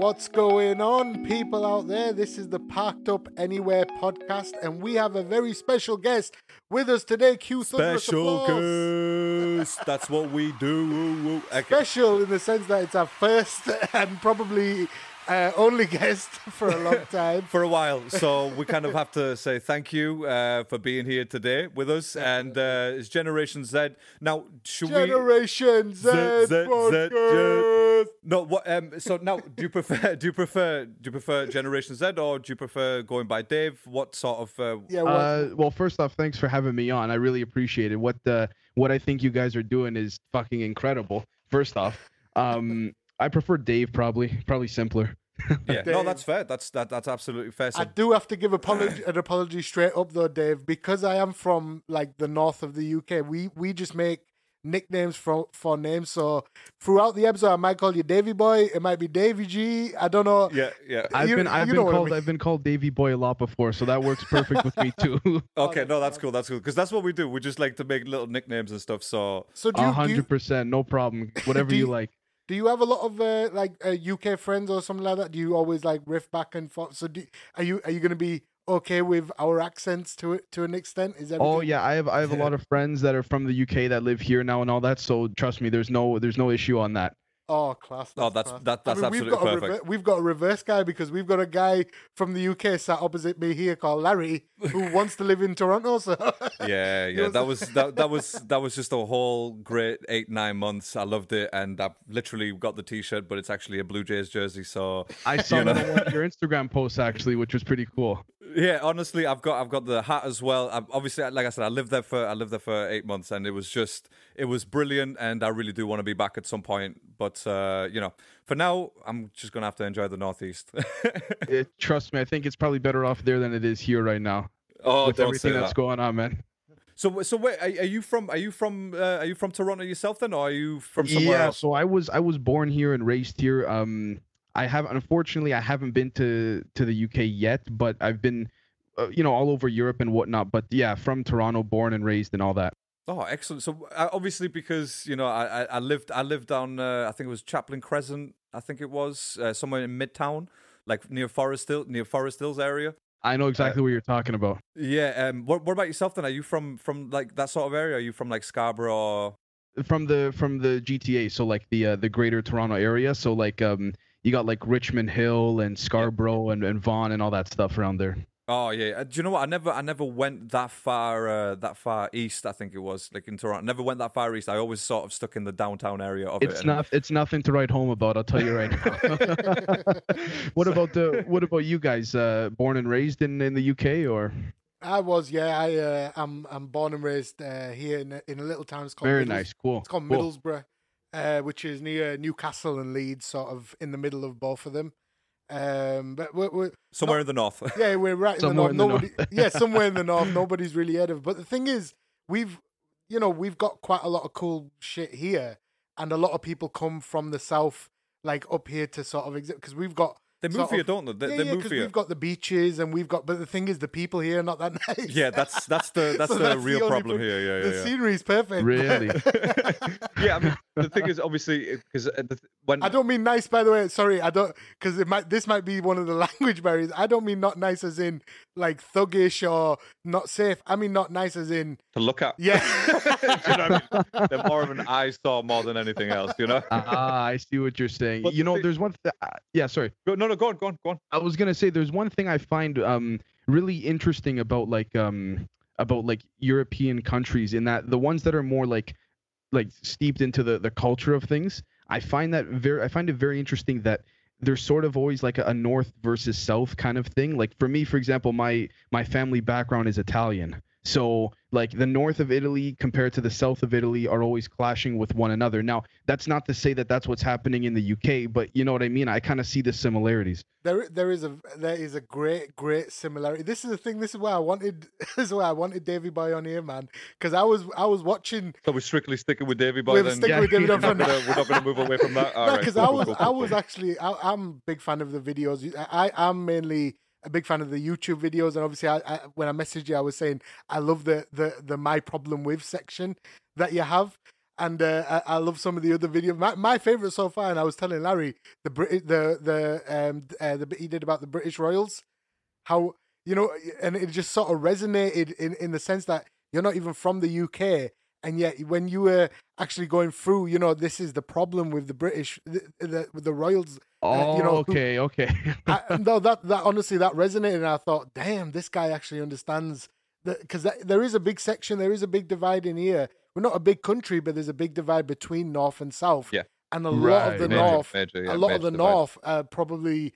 What's going on, people out there? This is the Parked Up Anywhere podcast, and we have a very special guest with us today. Q Special guest. That's what we do. Okay. Special in the sense that it's our first and probably uh, only guest for a long time. For a while, so we kind of have to say thank you uh, for being here today with us. And uh, it's Generation Z. Now, should we? Generation Z, Z, Z, Z, podcast. No, what? Um, so now, do you prefer? Do you prefer? Do you prefer Generation Z or do you prefer going by Dave? What sort of? Uh, Yeah, well, Uh, well, first off, thanks for having me on. I really appreciate it. What uh, what I think you guys are doing is fucking incredible. First off, um, I prefer Dave probably, probably simpler. Yeah, no, that's fair. That's that. That's absolutely fair. So I do have to give apology, an apology straight up though, Dave, because I am from like the north of the UK. We we just make nicknames for for names. So throughout the episode, I might call you Davy Boy. It might be Davy G. I don't know. yeah, yeah. I've You- been I've been know what I called mean. I've been called Davy Boy a lot before, so that works perfect with me too. Okay, no, that's oh, cool. That's cool because that's what we do. We just like to make little nicknames and stuff. So So A you, do you hundred percent, no problem. Whatever you you- like. Do you have a lot of uh, like uh, UK friends or something like that? Do you always like riff back and forth? So do, are you are you going to be okay with our accents to it to an extent? Is everything? Oh yeah, I have I have a lot of friends that are from the UK that live here now and all that. So trust me, there's no there's no issue on that. Oh, class. Oh, that's- class. that- that's we've absolutely got a perfect. rever- we've got a reverse guy because we've got a guy from the UK sat opposite me here called Larry who wants to live in Toronto. So yeah, yeah, that was that, that was that was just a whole great eight nine months. I loved it, and I've literally got the T-shirt, but it's actually a Blue Jays jersey. So I saw You know. on one of your Instagram posts actually, which was pretty cool. yeah, honestly, I've got I've got the hat as well. i obviously, like I said, I lived there for I lived there for eight months, and it was just it was brilliant, and I really do want to be back at some point. But uh, you know, for now, I'm just gonna have to enjoy the northeast. It, trust me, I think it's probably better off there than it is here right now oh, with everything say that's going on, man. So, so wait, are, are you from? Are you from? Uh, are you from Toronto yourself then, or are you from somewhere yeah, else? so I was I was born here and raised here. Um, I have unfortunately I haven't been to to the UK yet, but I've been, uh, you know, all over Europe and whatnot. But yeah, from Toronto, born and raised and all that. Oh, excellent! So uh, obviously, because you know, I, I lived I lived down uh, I think it was Chaplin Crescent, I think it was uh, somewhere in Midtown, like near Forest Hill, near Forest Hills area. I know exactly what you're talking about. Yeah. Um. What What about yourself then? Are you from from like that sort of area? Are you from like Scarborough? Or... From the from the GTA, so like the uh, the Greater Toronto area. So like um, you got like Richmond Hill and Scarborough and, and Vaughan and all that stuff around there. Oh yeah. Uh, do you know what? I never I never went that far uh, that far east. I think it was like in Toronto. I never went that far east. I always sort of stuck in the downtown area of it. It's and- not it's nothing to write home about. I'll tell you right now. what about the what about you guys? Uh, born and raised in in the UK or? I was, yeah. I uh, I'm I'm born and raised uh, here in a, in a little town. It's called Very Middles- nice, cool. It's called cool. Middlesbrough, uh, which is near Newcastle and Leeds, sort of in the middle of both of them. Um, but we're, we're somewhere not- in the north. yeah, we're right in Somewhere the in north. the Nobody, yeah, somewhere in the north. Nobody's really heard of. But the thing is, we've, you know, we've got quite a lot of cool shit here, and a lot of people come from the south, like up here to sort of exist because we've got. They move sort here, of- don't they? They, yeah, they yeah, move 'cause here. we've got the beaches and we've got, but the thing is, the people here are not that nice. Yeah, that's that's the that's So the that's real only problem thing. here. Yeah, the yeah, yeah. scenery's perfect. Really? yeah, I mean, the thing is, obviously, because when I don't mean nice, by the way. Sorry, I don't because it might. This might be one of the language barriers. I don't mean not nice as in like thuggish or not safe. I mean not nice as in to look at, yeah. You know I mean? They're more of an eyesore more than anything else. You know? Ah, I see what you're saying. But you know, thing- there's one. Th- uh, yeah, sorry. Go, no, no, go on, go on, go on. I was gonna say there's one thing I find um really interesting about like um about like European countries in that the ones that are more like like steeped into the the culture of things. I find that very I find it very interesting that there's sort of always like a, a north versus south kind of thing. Like for me, for example, my my family background is Italian. So like the north of Italy compared to the south of Italy are always clashing with one another. Now, that's not to say that that's what's happening in the UK, but you know what I mean? I kind of see the similarities. There, there is a there is a great, great similarity. This is the thing. This is why I wanted. This is why I wanted Davy Boy on here, man. Because I was, I was watching. So we're strictly sticking with Davy Boy We're then. sticking Yeah. with Davy we're, Boy not gonna, we're not gonna move away from that. All No, right, because cool, I was, I was actually, I, I'm a big fan of the videos. I, I'm mainly a big fan of the YouTube videos, and obviously, I, I when I messaged you, I was saying I love the the the my problem with section that you have. and uh, I, I love some of the other videos. My, my favorite so far, and I was telling Larry the Brit the the um uh, the bit he did about the British Royals, how you know, and it just sort of resonated in in the sense that you're not even from the UK, and yet when you were actually going through, you know, this is the problem with the British, the, the the Royals. Oh, uh, you know, okay, okay. I, no, that that honestly that resonated, and I thought, damn, this guy actually understands that because there is a big section, there is a big divide in here. We're not a big country, but there's a big divide between North and South. Yeah. and a lot of the Major- North, major, yeah, a lot of the divide. North, uh, probably.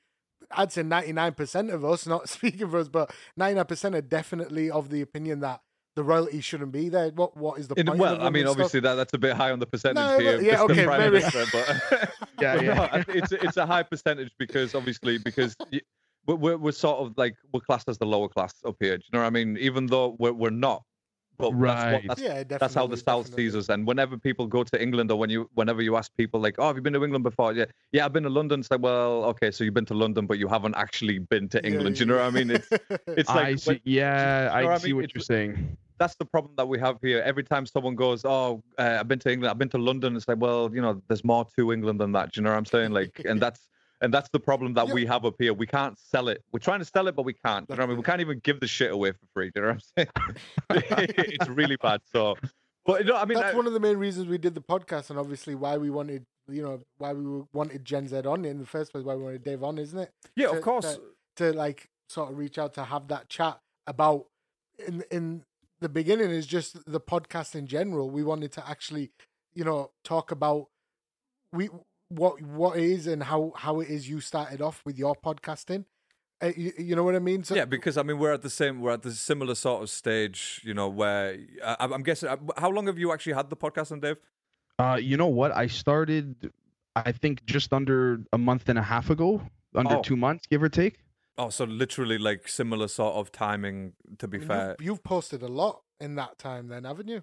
I'd say 99% of us, not speaking for us, but 99% are definitely of the opinion that the royalty shouldn't be there. What What is the In, point? well, of I mean, and stuff? obviously that that's a bit high on the percentage No, here, but- yeah, okay, Prime maybe. Minister, but Yeah, but yeah. no, it's it's a high percentage because obviously because y- we're, we're we're sort of like we're classed as the lower class up here. Do you know what I mean? Even though we're we're not, but that's, Right. what, that's, yeah, definitely. that's how the South definitely. sees us. And whenever people go to England or when you whenever you ask people like, oh, have you been to England before? Yeah, yeah, I've been to London. It's like, well, okay, so you've been to London, but you haven't actually been to England. yeah, Do you know what I mean? It's it's like I when- see. Yeah, know I what I see mean? what It's- you're saying. that's the problem that we have here. Every time someone goes, "Oh, uh, I've been to England, I've been to London," it's like, well, you know, there's more to England than that. Do you know what I'm saying? Like, and that's and that's the problem that Yeah. we have up here. We can't sell it. We're trying to sell it, but we can't. You know what I mean? We can't even give the shit away for free. Do you know what I'm saying? it's really bad. So, but you know, I mean, that's I- one of the main reasons we did the podcast, and obviously why we wanted, you know, why we wanted Gen Z on in the first place, why we wanted Dave on, isn't it? yeah, to- of course. to like sort of reach out to have that chat about in in the beginning is just the podcast in general. We wanted to actually, you know, talk about we what what it is and how how it is you started off with your podcasting. Uh, you, you know what I mean? So, yeah, because I mean, we're at the same, we're at the similar sort of stage, you know, where I, I'm guessing. uh, How long have you actually had the podcast on, Dave? Uh, you know what? I started, I think, just under a month and a half ago, under Oh. two months, give or take. Oh, so literally like similar sort of timing. To be you've, fair, you've posted a lot in that time, then, haven't you?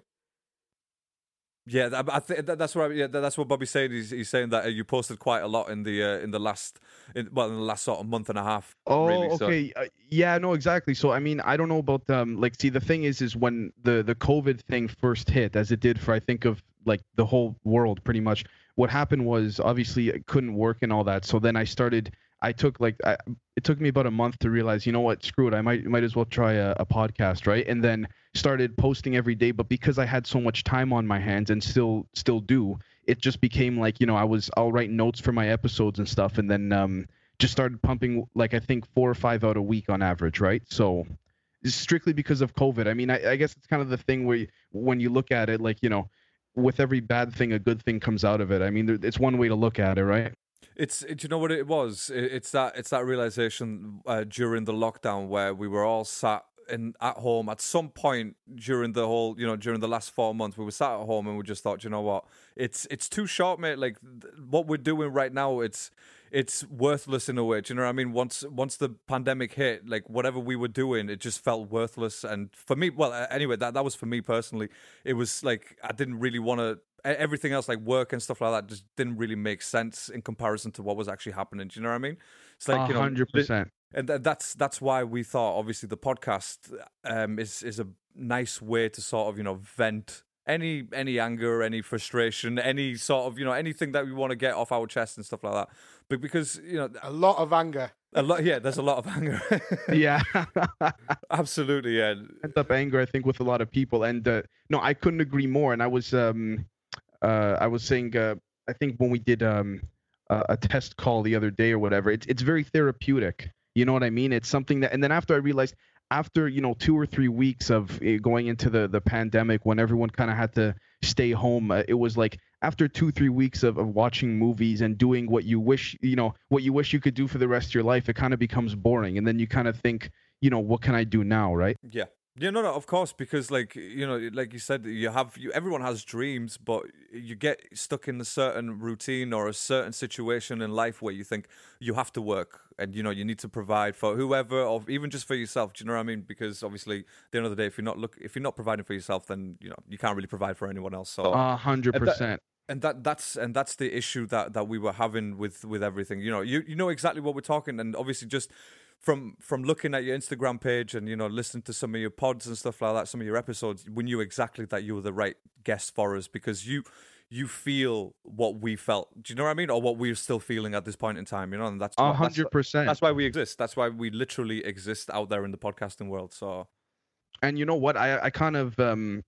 Yeah, th- I think that's what yeah, that's what Bobby's saying. He's, he's saying that uh, you posted quite a lot in the uh, in the last in, well in the last sort of month and a half. Oh, really, so- okay. Uh, yeah, no, exactly. So, I mean, I don't know about um, like, see, the thing is, is when the the COVID thing first hit, as it did for I think of like the whole world, pretty much. What happened was obviously it couldn't work and all that. So then I started. I took like I, it took me about a month to realize, you know what, screw it. I might might as well try a, a podcast, right? And then started posting every day. But because I had so much time on my hands and still still do, it just became like you know I was I'll write notes for my episodes and stuff, and then um just started pumping like I think four or five out a week on average, right? So strictly because of COVID. I mean, I, I guess it's kind of the thing where you, when you look at it, like you know, with every bad thing, a good thing comes out of it. I mean, it's one way to look at it, right? It's it, you know what it was. It, it's that it's that realization uh, during the lockdown where we were all sat in at home at some point during the whole you know during the last four months we were sat at home and we just thought you know what it's it's too short mate like th- what we're doing right now it's it's worthless in a way. Do you know what I mean? Once once the pandemic hit, like whatever we were doing, it just felt worthless. And for me, well, anyway, that that was for me personally. It was like I didn't really want to. Everything else, like work and stuff like that, just didn't really make sense in comparison to what was actually happening. Do you know what I mean? It's like you know, hundred percent. and th- that's that's why we thought obviously the podcast um, is is a nice way to sort of you know vent any any anger, any frustration, any sort of you know anything that we want to get off our chest and stuff like that. But because you know A lot of anger. a lot, yeah, there's a lot of anger. Yeah. Absolutely, yeah. pent up anger i think with a lot of people and uh, no i couldn't agree more and i was um uh i was saying uh i think when we did um a, a test call the other day or whatever it's it's very therapeutic. You know what i mean? It's something that and then after i realized after you know two or three weeks of uh, going into the the pandemic when everyone kind of had to stay home uh, it was like after two three weeks of, of watching movies and doing what you wish you know what you wish you could do for the rest of your life it kind of becomes boring. And then you kind of think you know what can i do now right? Yeah. Yeah, no, no, of course, because like you know, like you said, you have you. Everyone has dreams, but you get stuck in a certain routine or a certain situation in life where you think you have to work, and you know you need to provide for whoever, or even just for yourself. Do you know what I mean? Because obviously, at the end of the day, if you're not look, if you're not providing for yourself, then you know you can't really provide for anyone else. So A hundred percent. and that that's and that's the issue that that we were having with with everything you know you you know exactly what we're talking and obviously just from from looking at your instagram page and you know listening to some of your pods and stuff like that some of your episodes we knew exactly that you were the right guest for us because you you feel what we felt. Do you know what I mean? Or what we're still feeling at this point in time, you know? And that's A hundred percent. That's why we exist. That's why we literally exist out there in the podcasting world. So and you know what i i kind of um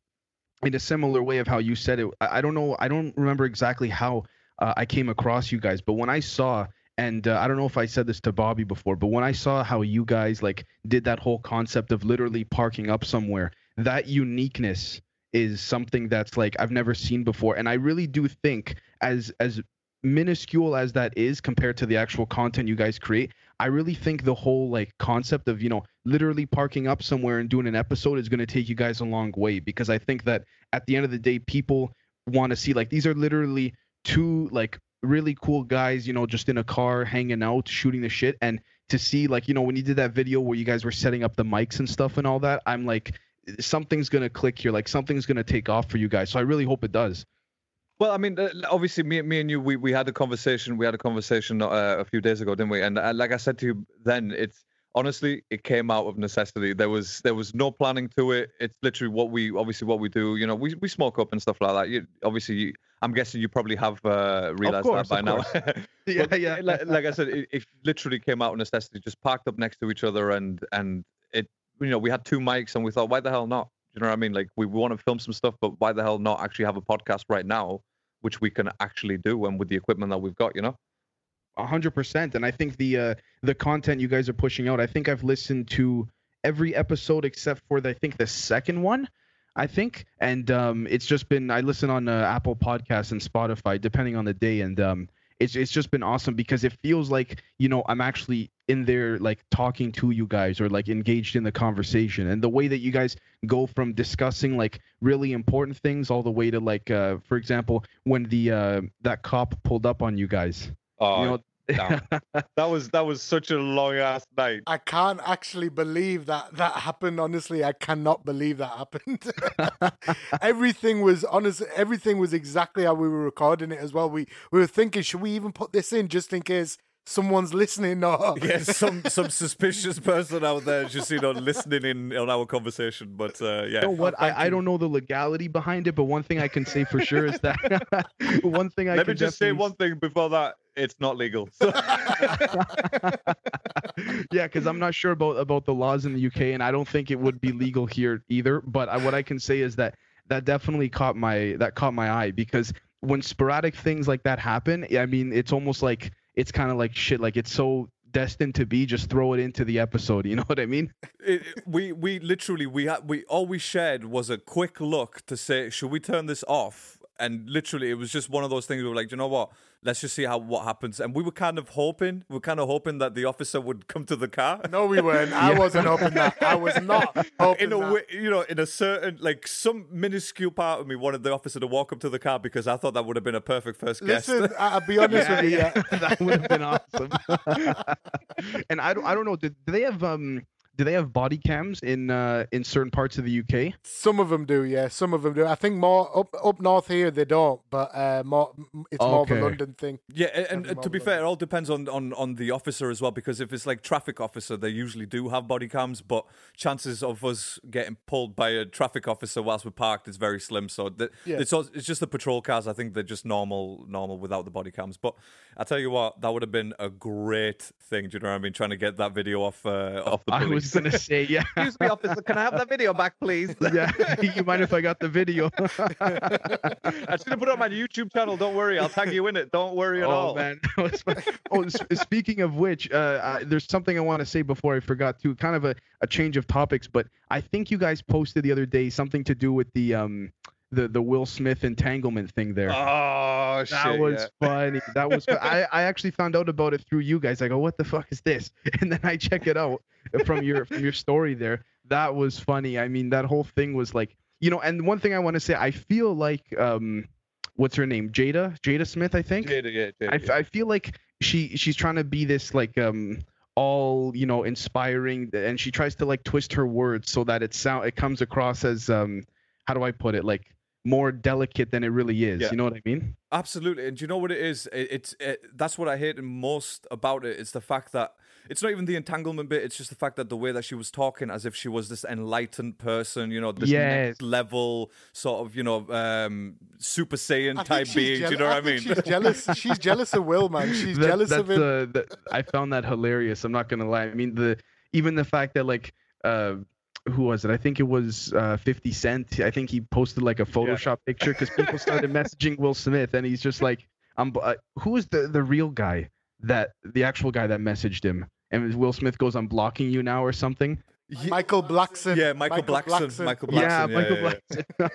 in a similar way of how you said it i, I don't know i don't remember exactly how uh, i came across you guys but when i saw and uh, i don't know if i said this to bobby before but when i saw how you guys like did that whole concept of literally parking up somewhere that uniqueness is something that's like i've never seen before. And i really do think as as minuscule as that is compared to the actual content you guys create I really think the whole like concept of you know literally parking up somewhere and doing an episode is going to take you guys a long way. Because I think that at the end of the day people want to see like these are literally two like really cool guys you know just in a car hanging out shooting the shit and to see like you know when you did that video where you guys were setting up the mics and stuff and all that I'm like something's going to click here like something's going to take off for you guys so I really hope it does Well, I mean, uh, obviously, me, me and you, we, we had a conversation. We had a conversation uh, a few days ago, didn't we? And uh, like I said to you then, it's honestly, it came out of necessity. There was there was no planning to it. It's literally what we obviously what we do. You know, we we smoke up and stuff like that. You obviously, you, I'm guessing you probably have uh, realized course, that by of now. yeah But, yeah Like, like I said, it, it literally came out of necessity. Just parked up next to each other, and and it, you know, we had two mics, and we thought, why the hell not? You know what I mean? Like we, want to film some stuff, but why the hell not actually have a podcast right now, which we can actually do, and with the equipment that we've got, you know? Hundred percent. And I think the uh, the content you guys are pushing out, I think I've listened to every episode except for the, I think the second one. I think, and um, it's just been I listen on uh, Apple Podcasts and Spotify depending on the day, and um, it's it's just been awesome because it feels like you know I'm actually in there like talking to you guys or like engaged in the conversation, and the way that you guys go from discussing like really important things all the way to like uh, for example when the uh, that cop pulled up on you guys, Oh, you know. Damn. that was that was such a long ass night. I can't actually believe that that happened. Honestly, I cannot believe that happened. everything was honest. Everything was exactly how we were recording it as well. We we were thinking, should we even put this in just in case someone's listening? Or Yeah, some some suspicious person out there just you know listening in on our conversation. But uh, yeah, You know what? thank I, I don't know the legality behind it, but one thing I can say for sure is that one thing I let can me just say one thing before that: it's not legal. So- yeah, because I'm not sure about about the laws in the UK, and I don't think it would be legal here either. But I, what I can say is that that definitely caught my that caught my eye because when sporadic things like that happen, I mean, it's almost like it's kind of like shit. Like it's so destined to be. Just throw it into the episode. You know what I mean? it, we we literally we had we all we shared was a quick look to say should we turn this off and literally it was just one of those things we were like you know what let's just see how what happens and we were kind of hoping we were kind of hoping that the officer would come to the car no, we weren't. I wasn't hoping that. I was not hoping in a that. way you know in a certain like some minuscule part of me wanted the officer to walk up to the car because i thought that would have been a perfect first guest Listen, I- I'll be honest with you. Yeah. that would have been awesome. and I don't, I don't know. Did, do they have um? Do they have body cams in uh in certain parts of the UK? Some of them do, yeah. Some of them do. I think more up up north here they don't, but uh, more it's more of a London thing. Yeah, and, and to be moment. fair, it all depends on, on, on the officer as well. Because if it's like traffic officer, they usually do have body cams, but chances of us getting pulled by a traffic officer whilst we're parked is very slim. So the, Yeah. it's all, it's just the patrol cars. I think they're just normal normal without the body cams. But I tell you what, that would have been a great thing. Do you know what I mean? Trying to get that video off uh, off the Was gonna say, yeah, Excuse me, officer. Can I have that video back, please? yeah. you mind if I got the video? I should have put it on my YouTube channel. Don't worry, I'll tag you in it. Don't worry at oh all. man. that was fun. oh, s- speaking of which, uh, I, there's something I want to say before I forgot too. Kind of a, a change of topics, but I think you guys posted the other day something to do with the um the the Will Smith entanglement thing there. Oh shit! That was yeah. funny. That was. I I actually found out about it through you guys. I go, what the fuck is this? And then I check it out from your from your story there. That was funny. I mean, that whole thing was like, you know. And one thing I want to say, I feel like um, what's her name? Jada Jada Smith, I think. Jada, yeah, Jada, I, f- I feel like she she's trying to be this like um all you know inspiring and she tries to like twist her words so that it sound it comes across as um how do I put it like more delicate than it really is. Yeah. You know what I mean? Absolutely, and do you know what it is? It, it's it, that's what I hate most about it. It's the fact that it's not even the entanglement bit. It's just the fact that the way that she was talking, as if she was this enlightened person, you know, this Yes. next level sort of, you know, um, Super Saiyan I type being. jeal- Do you know what I mean? She's jealous. She's jealous of Will, man. She's That- jealous that's of him. the, the I found that hilarious. I'm not gonna lie. I mean the even the fact that like uh who was it? I think it was uh 50 Cent. I think he posted like a Photoshop picture because people started messaging Will Smith and he's just like I'm uh, who is the the real guy that the actual guy that messaged him and Will Smith goes I'm blocking you now or something. Ye- Michael Blackson. yeah, Michael, Blackson. Michael Blackson. yeah, Michael yeah.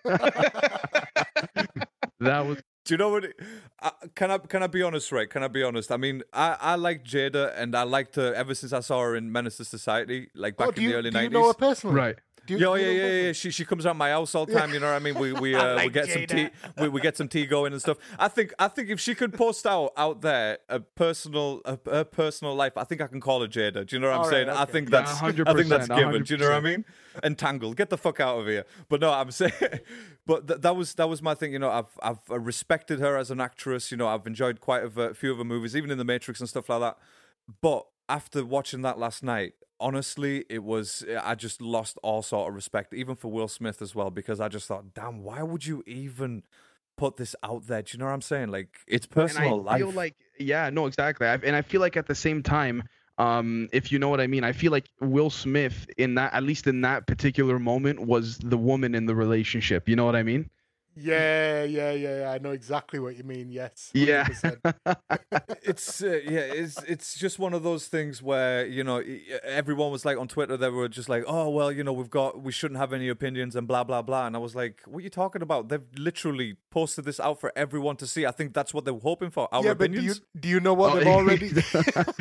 Blackson. that was Do you know what? It, uh, can I can I be honest, right? Can I be honest? I mean, I, I like Jada, and I liked her ever since I saw her in Menace to Society, like back Oh, in you, the early do you nineties. know her personally? right. Do you, Yeah, do yeah, know yeah, yeah. She she comes around my house all the time. You know what I mean? We we uh, we like get some tea. We, we get some tea going and stuff. I think I think if she could post out out there a personal a, her personal life, I think I can call her Jada. Do you know what I'm All right, saying? I okay. think Yeah, that's I think that's 100%, given. Do you know what I mean? Entangled, get the fuck out of here. But no, I'm saying. But th- that was that was my thing. You know, I've I've uh, respected her as an actress. You know, I've enjoyed quite a few of her movies, even in The Matrix and stuff like that. But after watching that last night, honestly, it was I just lost all sort of respect, even for Will Smith as well, because I just thought, damn, why would you even put this out there? Do you know what I'm saying? Like it's personal and I feel like yeah, no, exactly. I, and I feel like at the same time, um, if you know what I mean, I feel like Will Smith in that, at least in that particular moment, was the woman in the relationship. You know what I mean? Yeah, yeah, yeah, yeah. I know exactly what you mean. Yes. Yeah. 100%. it's uh, yeah, it's it's just one of those things where you know everyone was like on Twitter they were just like, oh well, you know we've got we shouldn't have any opinions and blah blah blah, and I was like, what are you talking about? They've literally posted this out for everyone to see. I think that's what they were hoping for. Our yeah, but do you do you know what Oh, they've already? Do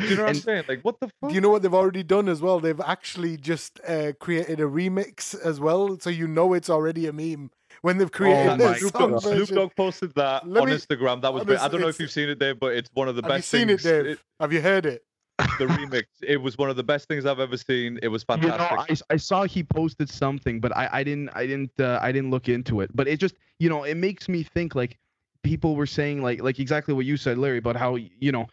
you know what I'm saying? Like, what the fuck? Do you know what they've already done as well? They've actually just uh, created a remix as well, so you know it's already a meme when they've created Oh the my Snoop song Dogg, Snoop. Dogg posted that Let on me- Instagram. That was. honest- I don't know if you've seen it, Dave, but it's one of the Have you best seen it, things. Dave? Have you heard it? the remix. It was one of the best things I've ever seen. It was fantastic. You know, fantastic. I, I saw he posted something, but I, I didn't I didn't uh, I didn't look into it. But it just you know it makes me think like people were saying like like exactly what you said, Larry, about how you know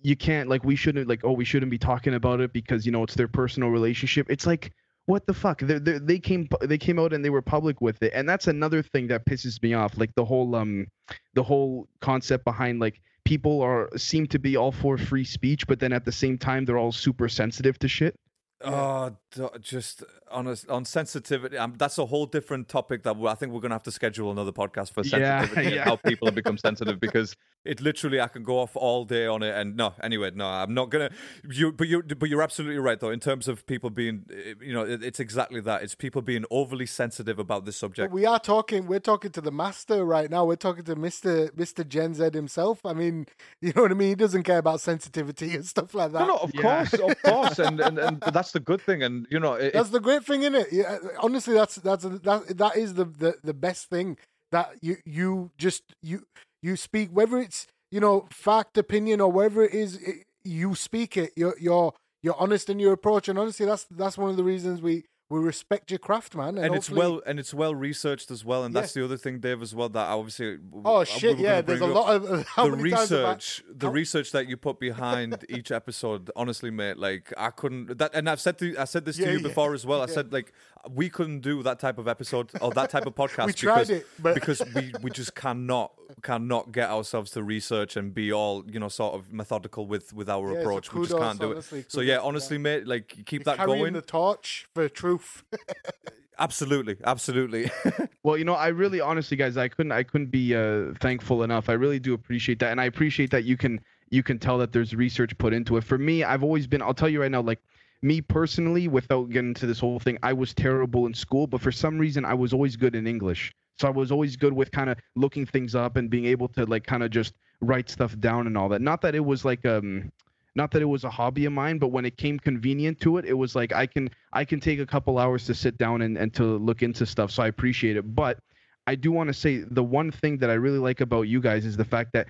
you can't like we shouldn't like oh we shouldn't be talking about it because you know it's their personal relationship. It's like what the fuck? They they they came they came out and they were public with it, and that's another thing that pisses me off. Like the whole um the whole concept behind like people are seem to be all for free speech, but then at the same time they're all super sensitive to shit. Oh, just on a, on sensitivity. Um, that's a whole different topic that I think we're gonna have to schedule another podcast for Yeah, sensitivity and how people have become sensitive because it literally I can go off all day on it. And no, anyway, no, I'm not gonna. You, but you, but you're absolutely right though. In terms of people being, eh, you know, it, it's exactly that. It's people being overly sensitive about this But subject. we are talking. We're talking to the master right now. We're talking to Mister Mister Gen Z himself. I mean, you know what I mean. He doesn't care about sensitivity and stuff like that. No, no, of Yeah. course, of course, and, and and that's the good thing. And you know, it, That's the great thing in it. Yeah, uh, honestly, that's that's that that is the, the the best thing that you you just you you speak whether it's you know fact, opinion, or whatever it is, it, you speak it. You're you're you're honest in your approach, and honestly, that's that's one of the reasons we we respect your craft, man. And, and it's well and it's well researched as well and that's the other thing dave as well that obviously Oh shit! were Yeah, there's a lot of how the times I- research the research that you put behind each episode honestly mate like i couldn't that and i've said to i said this to you yeah, before as well i yeah. said like we couldn't do that type of episode or that type of podcast We tried because, it, but- because we we just cannot cannot get ourselves to research and be all you know sort of methodical with with our Yeah, so approach we just can't do honestly, it so yeah kudos, yeah. honestly mate like keep You're that carrying going the torch for truth. absolutely absolutely Well, you know, I really honestly guys, I couldn't I couldn't be uh thankful enough. I really do appreciate that and I appreciate that you can you can tell that there's research put into it. For me, I've always been I'll tell you right now like me personally without getting into this whole thing, I was terrible in school, but for some reason I was always good in English. So I was always good with kind of looking things up and being able to like kind of just write stuff down and all that. Not that it was like um not that it was a hobby of mine, but when it came convenient to it, it was like I can I can take a couple hours to sit down and, and to look into stuff. So I appreciate it. But I do want to say the one thing that I really like about you guys is the fact that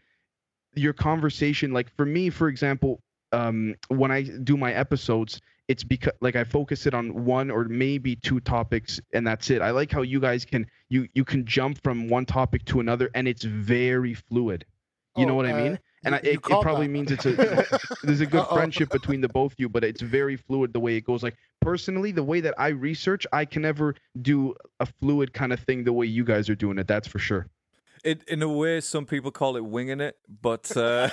your conversation, like for me, for example, um, when I do my episodes, it's because like I focus it on one or maybe two topics and that's it. I like how you guys can you you can jump from one topic to another and it's very fluid. You know Oh, what I uh, mean? And you- I, it, it probably that. means it's a there's a good Uh-oh. friendship between the both of you, but it's very fluid the way it goes. Like personally, the way that I research, I can never do a fluid kind of thing the way you guys are doing it. That's for sure. It, in a way, some people call it winging it, but uh,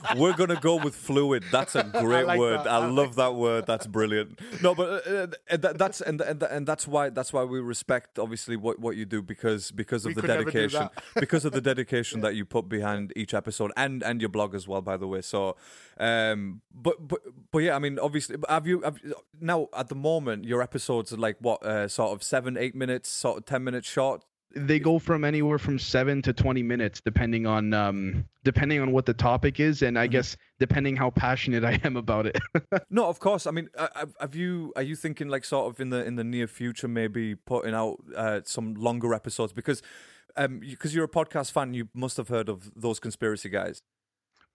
we're gonna go with fluid. That's a great like word. that. I, I love that word. That's brilliant. No, but uh, uh, that, that's and, and and that's why that's why we respect obviously what, what you do because because of We the could never do dedication because of the dedication that you put behind each episode and and your blog as well. By the way, so um, but but but yeah, I mean, obviously, have you have, now at the moment your episodes are like what uh, sort of seven eight minutes, sort of ten minutes short. They go from anywhere from seven to twenty minutes, depending on um, depending on what the topic is, and I Mhm. guess depending how passionate I am about it. No, of course. I mean, have- you are you thinking like sort of in the in the near future maybe putting out uh, some longer episodes because um because you're a podcast fan, you must have heard of those conspiracy guys.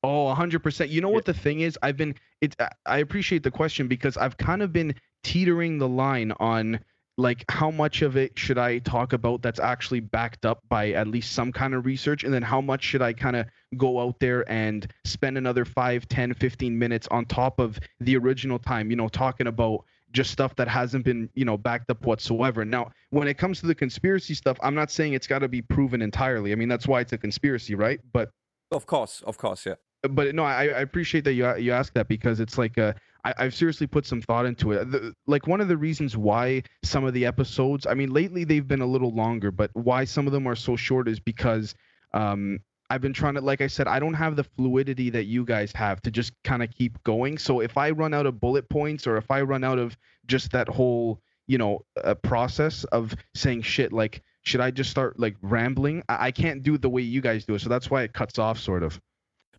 Oh, 100%. You know what the thing is? I've been it I appreciate the question because I've kind of been teetering the line on like how much of it should I talk about that's actually backed up by at least some kind of research and then how much should I kind of go out there and spend another 5, 10, 15 minutes on top of the original time, you know, talking about just stuff that hasn't been, you know, backed up whatsoever. Now, when it comes to the conspiracy stuff, I'm not saying it's got to be proven entirely. I mean, that's why it's a conspiracy, right? But Of course, of course, yeah. but no, I, I appreciate that you you ask that because it's like uh, I, I've seriously put some thought into it. The, like one of the reasons why some of the episodes, I mean, lately they've been a little longer, but why some of them are so short is because um, I've been trying to, like I said, I don't have the fluidity that you guys have to just kind of keep going. So if I run out of bullet points or if I run out of just that whole, you know, uh, process of saying shit like. Should I just start like rambling? I, I can't do it the way you guys do it, so that's why it cuts off, sort of.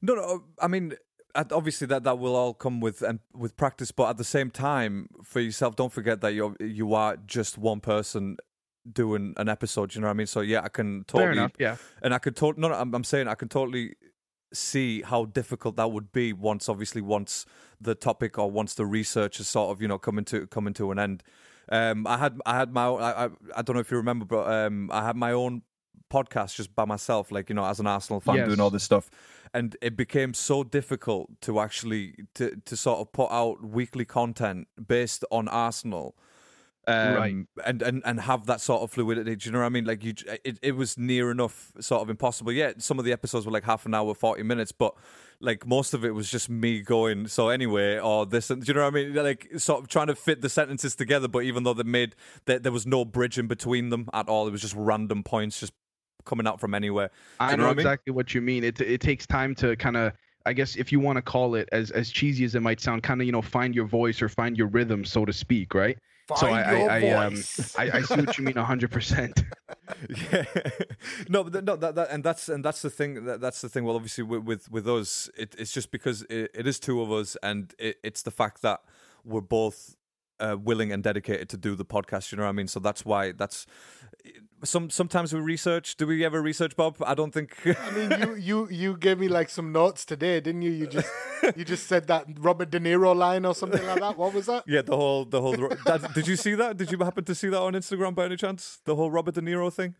No, no. I mean, obviously that that will all come with and with practice, but at the same time, for yourself, don't forget that you you are just one person doing an episode. You know what I mean? So yeah, I can Fair totally enough. Yeah. and I could totally no, no, I'm, I'm saying I can totally see how difficult that would be once obviously once the topic or once the research is sort of you know coming to coming to an end um i had i had my own, I, I i don't know if you remember but um i had my own podcast just by myself like you know as an arsenal fan Yes. doing all this stuff and it became so difficult to actually to to sort of put out weekly content based on arsenal um, Right. and, and and have that sort of fluidity. Do you know what I mean? Like you, it, it was near enough sort of impossible. Yeah, some of the episodes were like half an hour, forty minutes, but like most of it was just me going. So anyway, or this, and do you know what I mean? Like sort of trying to fit the sentences together, but even though they made there, there was no bridge in between them at all. It was just random points just coming out from anywhere. I you know know, what I mean? exactly what you mean. It it takes time to kind of, I guess, if you want to call it as as cheesy as it might sound, kind of you know find your voice or find your rhythm, so to speak, right? so Find I I, your I, um, voice. I I see what you mean hundred percent. yeah no but th- no that, that and that's and that's the thing that, that's the thing well obviously with with, with us it, it's just because it, it is two of us and it, it's the fact that we're both uh, willing and dedicated to do the podcast you know what i mean so that's why that's some sometimes we research do we ever research bob i don't think I mean, you you you gave me like some notes today, didn't you? You just you just said that Robert De Niro line or something like that. What was that? yeah the whole the whole that, did you see that did you happen to see that on instagram by any chance the whole robert de niro thing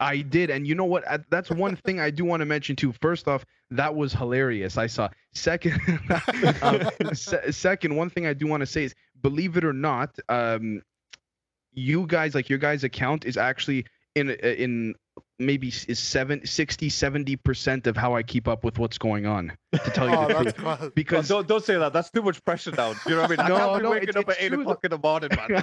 I did, and you know what? That's one thing I do want to mention too. First off, that was hilarious. I saw. Second, um, se- second, one thing I do want to say is, believe it or not, um, you guys like your guys' account is actually in in maybe is seven, 60, 70 percent of how I keep up with what's going on. To tell you Oh, the truth, class. because don't don't say that that's too much pressure now you know what i mean I can't be No, no, waking it's- up at eight true, o'clock in the morning man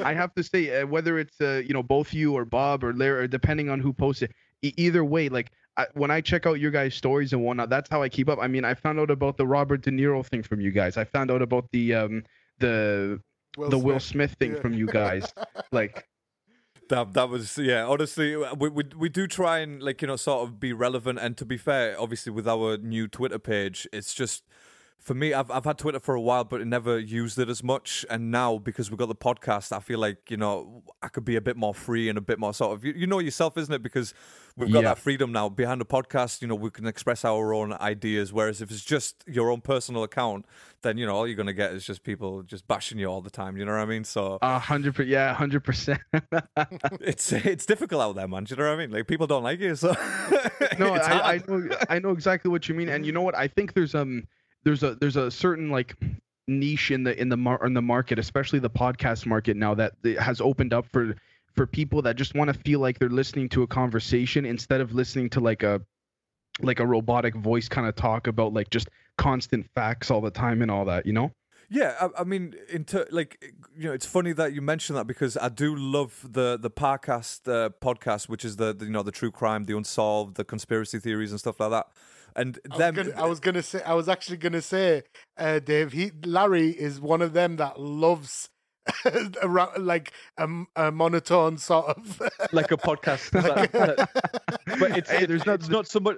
I have to say, uh, whether it's uh, you know both you or Bob or Larry, or depending on who posts it, e- either way, like I, when I check out your guys' stories and whatnot, that's how I keep up. I mean, I found out about the Robert De Niro thing from you guys. I found out about the um the Will the Will Smith. Smith thing Yeah. from you guys. like, That that was yeah. Honestly, uh, we, we we do try and like you know sort of be relevant. And to be fair, obviously with our new Twitter page, it's just for me, I've I've had Twitter for a while, but I never used it as much. And now because we've got the podcast, I feel like you know I could be a bit more free and a bit more sort of you, you know yourself, isn't it? Because we've got Yeah. that freedom now behind the podcast. You know, we can express our own ideas. Whereas if it's just your own personal account, then you know all you're gonna get is just people just bashing you all the time. You know what I mean? So A hundred percent. Yeah, a hundred percent. it's it's difficult out there, man. Do you know what I mean? Like people don't like you, so no, I, I know I know exactly what you mean, and you know what? I think there's um there's a there's a certain like niche in the in the mar- in the market, especially the podcast market now that has opened up for for people that just want to feel like they're listening to a conversation instead of listening to like a like a robotic voice kind of talk about like just constant facts all the time and all that, you know? Yeah, I, I mean, in ter- like you know, it's funny that you mention that because I do love the the podcast uh, podcast, which is the, the you know the true crime, the unsolved, the conspiracy theories and stuff like that. And I them, was, gonna, I was gonna say, I was actually gonna say, uh, Dave. He Larry is one of them that loves like a, a, monotone sort of. like a podcast. that- that- but it's it- there's not- it's not so much.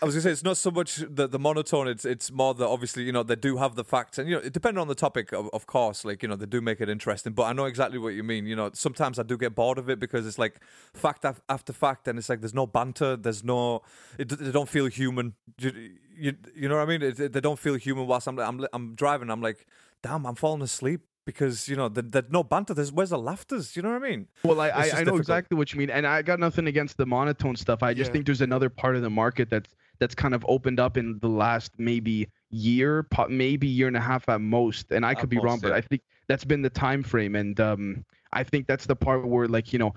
I was gonna say it's not so much the the monotone. It's it's more that obviously you know they do have the facts and you know it depending on the topic of, of course like you know they do make it interesting. But I know exactly what you mean. You know sometimes I do get bored of it because it's like fact after fact and it's like there's no banter. There's no it, they don't feel human. You, you, you know what I mean? It, it- they don't feel human whilst I'm I'm I'm driving. I'm like damn I'm falling asleep. Because you know there, there's no banter. There's where's the laughters? You know what I mean? Well, I, I, I know difficult. exactly what you mean, and I got nothing against the monotone stuff. I just Yeah. think there's another part of the market that's that's kind of opened up in the last maybe year, maybe year and a half at most. And I At could be wrong, most, but. I think that's been the time frame, and um, I think that's the part where like you know,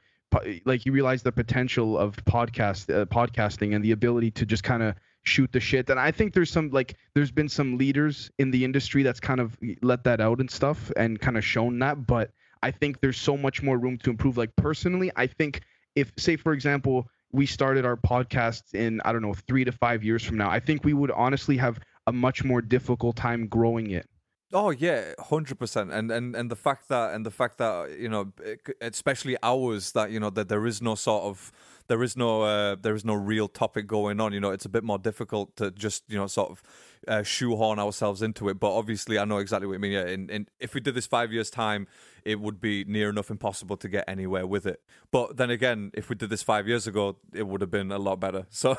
like you realize the potential of podcast uh, podcasting and the ability to just kind of shoot the shit. And I think there's some like there's been some leaders in the industry that's kind of let that out and stuff and kind of shown that, but I think there's so much more room to improve. Like personally, I think if say for example we started our podcast in I don't know three to five years from now, I think we would honestly have a much more difficult time growing it. Oh yeah, hundred percent, and and and the fact that and the fact that you know, especially ours, that you know that there is no sort of there is no uh, there is no real topic going on. You know, it's a bit more difficult to just you know sort of uh, shoehorn ourselves into it. But obviously, I know exactly what you mean. Yeah, and, and if we did this five years time, it would be near enough impossible to get anywhere with it. But then again, if we did this five years ago, it would have been a lot better. So,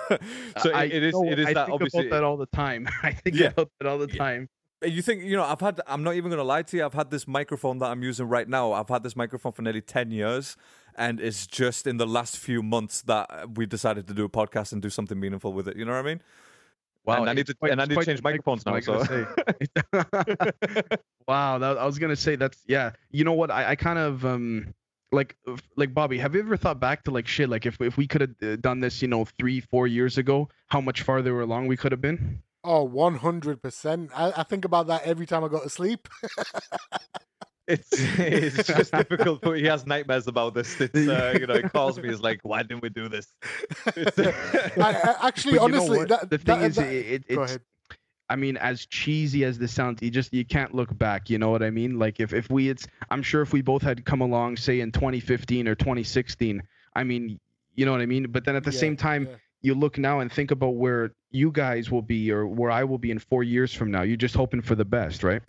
so I, it, is no, it is I that think obviously. about that all the time. I think Yeah. about that all the Yeah. time. You think you know? I've had. I'm not even going to lie to you. I've had this microphone that I'm using right now. I've had this microphone for nearly ten years, and it's just in the last few months that we decided to do a podcast and do something meaningful with it. You know what I mean? Wow, And I need to- quite- and I need to change microphones now, microphone, I gotta say. wow, that, I was gonna say that's yeah. You know what? I, I kind of um like like Bobby. Have you ever thought back to like shit? Like if if we could have uh, done this, you know, three four years ago, how much farther along we could have been? oh, one hundred percent. I I think about that every time I go to sleep. It's it's just difficult. But he has nightmares about this. It's uh, you know, he calls me. He's like, "Why didn't we do this?" I, I, actually, But you know honestly, that, the thing that- is, that- it, it, go it's ahead. I mean, as cheesy as this sounds, you just you can't look back. You know what I mean? Like if if we, it's I'm sure if we both had come along, say in 2015 or 2016, I mean, you know what I mean. But then at the Yeah, same time, yeah. you look now and think about where you guys will be or where I will be in four years from now. You're just hoping for the best, right?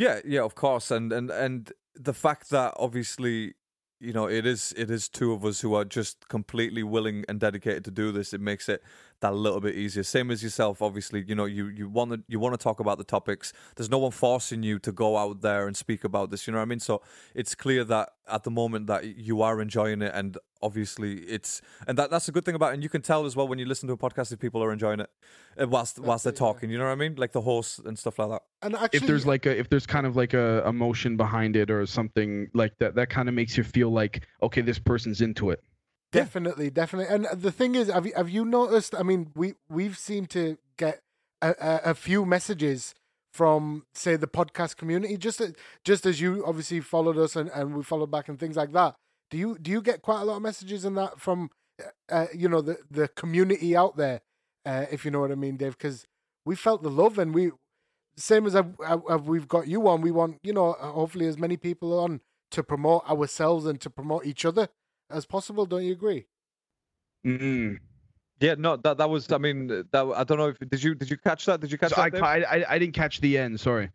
Yeah, yeah, of course, and and and the fact that obviously, you know, it is it is two of us who are just completely willing and dedicated to do this. It makes it that a little bit easier. Same as yourself, obviously. You know, you you want to you want to talk about the topics. There's no one forcing you to go out there and speak about this. You know what I mean? So it's clear that at the moment that you are enjoying it, and obviously it's and that that's a good thing about it. And you can tell as well when you listen to a podcast if people are enjoying it uh, whilst whilst they're it, yeah. talking. You know what I mean? Like the hosts and stuff like that. And actually, if there's like a if there's kind of like a emotion behind it or something like that, that kind of makes you feel like okay, this person's into it. Yeah. Definitely, definitely. And the thing is, have you, have you noticed? I mean, we we've seemed to get a, a, a few messages from, say, the podcast community. Just just as you obviously followed us and, and we followed back and things like that. Do you do you get quite a lot of messages in that from, uh, you know, the the community out there, uh, if you know what I mean, Dave? Because we felt the love and we, same as I've, I've, we've got you on, we want you know hopefully as many people on to promote ourselves and to promote each other as possible. Don't you agree? Mm-mm. Yeah, no, that that was. I mean, that I don't know if did you did you catch that? Did you catch So that? I, I I I didn't catch the end. Sorry.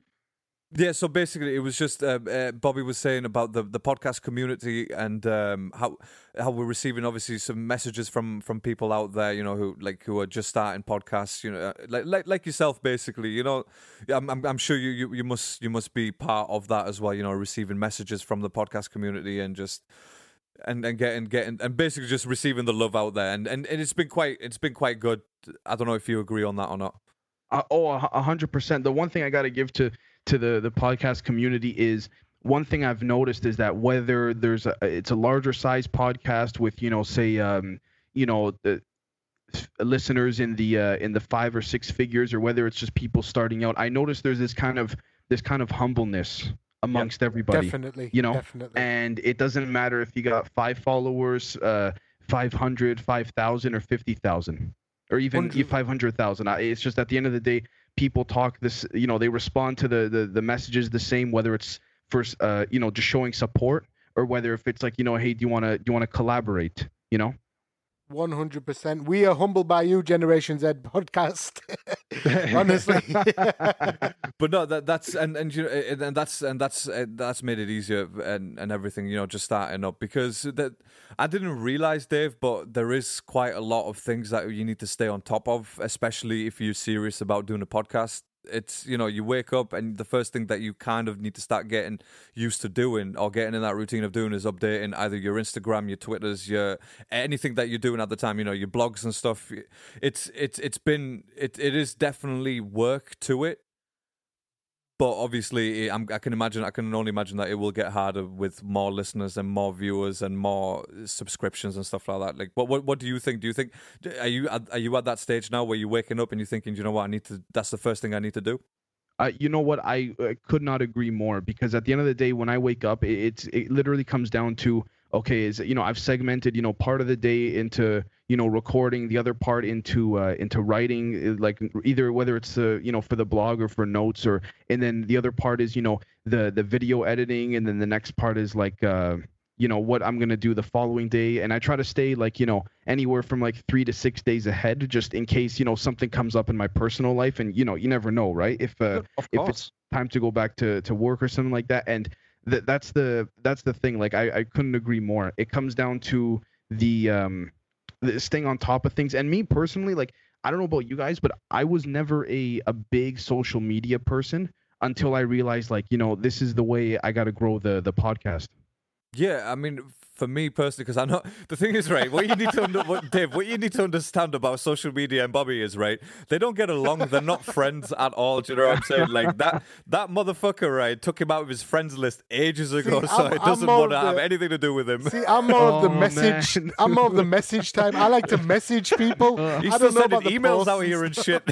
Yeah, so basically, it was just uh, uh, Bobby was saying about the, the podcast community and um, how how we're receiving obviously some messages from from people out there, you know, who like who are just starting podcasts, you know, uh, like like like yourself, basically, you know. I'm I'm, I'm sure you, you you must you must be part of that as well, you know, receiving messages from the podcast community and just and and getting getting and basically just receiving the love out there, and and, and it's been quite it's been quite good. I don't know if you agree on that or not. Uh, oh, a hundred percent. The one thing I got to give to to the the podcast community is one thing I've noticed is that whether there's a it's a larger size podcast with you know say um you know the listeners in the uh, in the five or six figures or whether it's just people starting out, I notice there's this kind of this kind of humbleness amongst everybody. Definitely. you know, Definitely. and it doesn't matter if you got five followers, uh, 500, 5,000, or 50,000, or even 500,000. It's just at the end of the day, people talk this, you know, they respond to the, the, the messages the same, whether it's first, uh, you know, just showing support or whether if it's like, you know, hey, do you want to, do you want to collaborate, you know? One hundred percent. We are humbled by you, Generation Zed podcast. Honestly. but no, that that's and and you know and, that's and that's uh, that's made it easier and and everything. You know, just starting up because that I didn't realize, Dave, but there is quite a lot of things that you need to stay on top of, especially if you're serious about doing a podcast. It's you know you wake up and the first thing that you kind of need to start getting used to doing or getting in that routine of doing is updating either your Instagram, your Twitters, your anything that you're doing at the time. You know your blogs and stuff. It's it's it's been it it is definitely work to it but obviously I'm, i can imagine i can only imagine that it will get harder with more listeners and more viewers and more subscriptions and stuff like that. Like what what, what do you think? Do you think are you are you at that stage now where you're waking up and you're thinking "Do you know what? I need to that's the first thing i need to do Uh, you know what? I uh, could not agree more because at the end of the day, when I wake up, it, it's it literally comes down to okay, is you know I've segmented you know part of the day into you know recording, the other part into uh, into writing, uh, like either whether it's uh, you know for the blog or for notes or and then the other part is you know the the video editing and then the next part is like uh, you know what I'm gonna do the following day. And I try to stay like you know anywhere from like three to six days ahead just in case you know something comes up in my personal life. And you know you never know right? If uh, if it's time to go back to, to work or something like that. And th- that's the that's the thing. Like I, I couldn't agree more. It comes down to the um staying on top of things. And me personally like i don't know about you guys but i was never a a big social media person until i realized like you know this is the way i got to grow the the podcast. Yeah, I mean, for me personally, because I know the thing is right. What you need to under, what, Dave, what you need to understand about social media and Bobby is right. They don't get along. They're not friends at all. Do you know what I'm saying? Like that that motherfucker, right? Took him out of his friends list ages ago, See, so I'm- it doesn't want to have anything to do with him. See, I'm more of the Oh, message. man. I'm more of the message type. I like to message people. He's I still don't know sending about the emails posts out here and shit.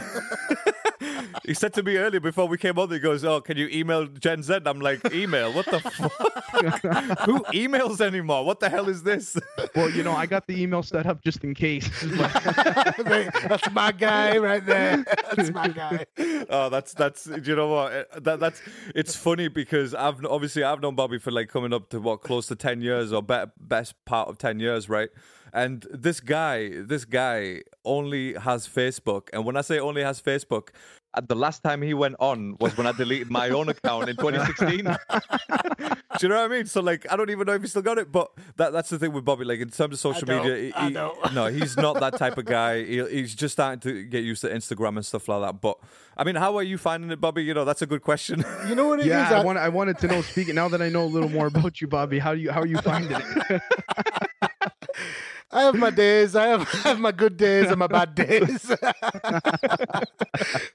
he said to me earlier before we came on, he goes, "Oh, can you email Gen Z?" I'm like, "Email? What the fuck? Who emails anymore? What the hell is this?" well you know i got the email set up just in case That's my guy right there. That's my guy. oh, that's that's. Do you know what? Uh, That that's. It's funny because I've obviously I've known Bobby for like coming up to what close to ten years or be- best part of ten years, right? And this guy, this guy only has Facebook, and when I say only has Facebook, uh, the last time he went on was when I deleted my own account in 2016. Do you know what I mean? So like, I don't even know if he still got it, but that that's the thing with Bobby. Like in terms of social don't. media, he- I don't. no, he's not that type of guy. He, he's just starting to get used to Instagram and stuff like that. But I mean, how are you finding it, Bobby? You know, that's a good question. You know what it is? yeah I- I, want, I wanted to know speaking now that i know a little more about you bobby how do you how are you finding it I have my days. I have, I have my good days and my bad days.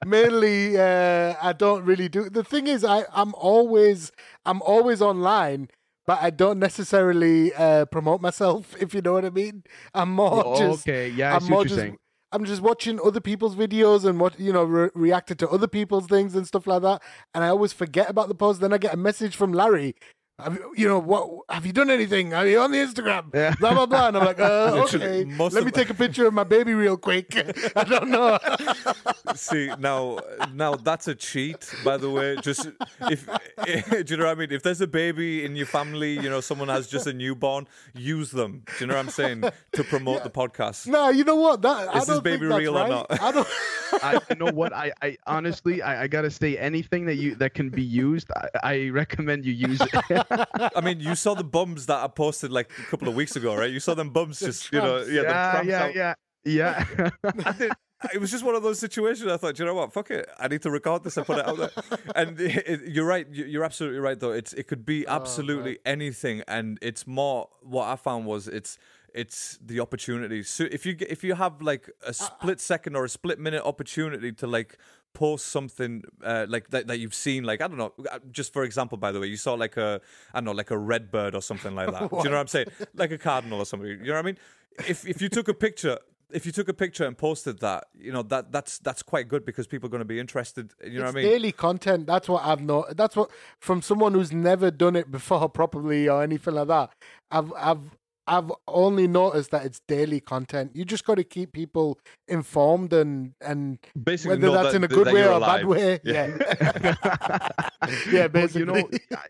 Mainly, uh, I don't really do. The thing is, I I'm always I'm always online, but I don't necessarily uh, promote myself. If you know what I mean. I'm more Oh, just. okay yeah I'm more just. saying I'm just watching other people's videos and what you know re- reacted to other people's things and stuff like that. And I always forget about the post. Then I get a message from Larry, have you, you know what? Have you done anything? Are you on the Instagram? Yeah. Blah blah blah. And I'm like, uh, okay. Let me take a picture of my baby real quick. I don't know. See now, now that's a cheat. By the way, just if do you know what I mean? If there's a baby in your family, you know, someone has just a newborn, use them. Do you know what I'm saying to promote the podcast? no, you know what? That I this don't think baby that's real or not? I don't. I, you know what? I, I honestly, I, I gotta say, anything that you that can be used, I, I recommend you use it. I mean, you saw the bums that I posted like a couple of weeks ago, right? You saw them bums just, you know, tramps. yeah, the yeah, yeah, yeah, yeah. It was just one of those situations. I thought, you know what? Fuck it. I need to record this and put it out there. And it, it- you're right. you- You're absolutely right, though. It's it could be oh, absolutely anything, and it's more. What I found was it's it's the opportunity. So if you get, if you have like a uh, uh. split second or a split minute opportunity to like post something uh, like that, that you've seen like i don't know uh, just for example by the way you saw like a i don't know like a red bird or something like that do you know what i'm saying like a cardinal or something you know what i mean if if you took a picture if you took a picture and posted that, you know that that's that's quite good because people are going to be interested. You know it's what I mean? daily content. That's what I've not. That's what from someone who's never done it before properly or anything like that. I've I've I've only noticed that it's daily content. You just got to keep people informed and and Basically, whether that's that- in a good way or a bad way. Yeah. Yeah, yeah. Well, Basically, you know,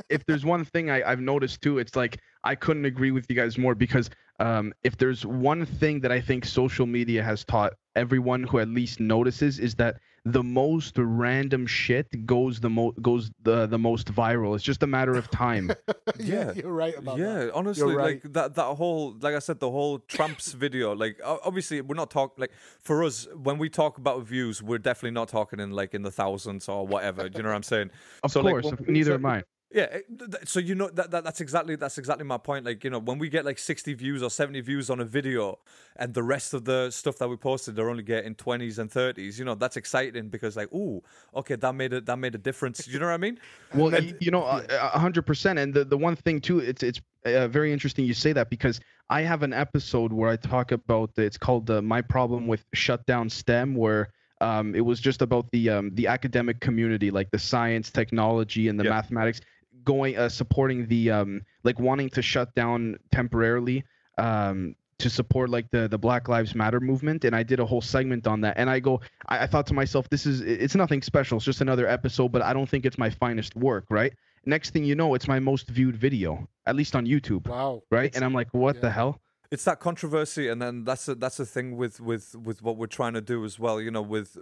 if there's one thing I, I've noticed too, it's like I couldn't agree with you guys more because um, if there's one thing that I think social media has taught everyone who at least notices is that the most random shit goes the mo- goes the the most viral. It's just a matter of time. yeah, Yeah. you're right about yeah, that. honestly, right. like that that whole like I said, the whole Trump's video, like obviously we're not talking like for us when we talk about views, we're definitely not talking in like in the thousands or whatever. Do you know what I'm saying? Of So, like, course, when- neither so- am I. Yeah, it- th- th- so you know that, that that's exactly that's exactly my point. Like you know, when we get like sixty views or seventy views on a video, and the rest of the stuff that we posted are only getting twenties and thirties, you know, that's exciting because like, ooh, okay, that made it that made a difference. You know what I mean? Well, y- you know, a a hundred percent. And the, the one thing too, it's it's uh, very interesting you say that because I have an episode where I talk about it's called uh, my problem with shutdown STEM, where um, it was just about the um, the academic community, like the science, technology, and the Yeah. mathematics, going uh, supporting the um, like wanting to shut down temporarily. Um, to support like the the Black Lives Matter movement, and I did a whole segment on that. And I go, I, I thought to myself, this is it's nothing special. It's just another episode, but I don't think it's my finest work, right? Next thing you know, it's my most viewed video, at least on YouTube, wow. right? And I'm like, what the hell? It's that controversy and then that's a, that's the thing with with with what we're trying to do as well you know with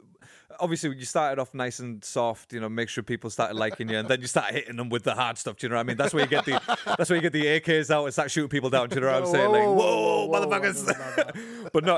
obviously you started off nice and soft you know make sure people started liking you and then you start hitting them with the hard stuff do you know what i mean that's where you get the that's where you get the ak's out and start shooting people down do you know what i'm saying like Whoa, whoa, whoa, motherfuckers whoa, but no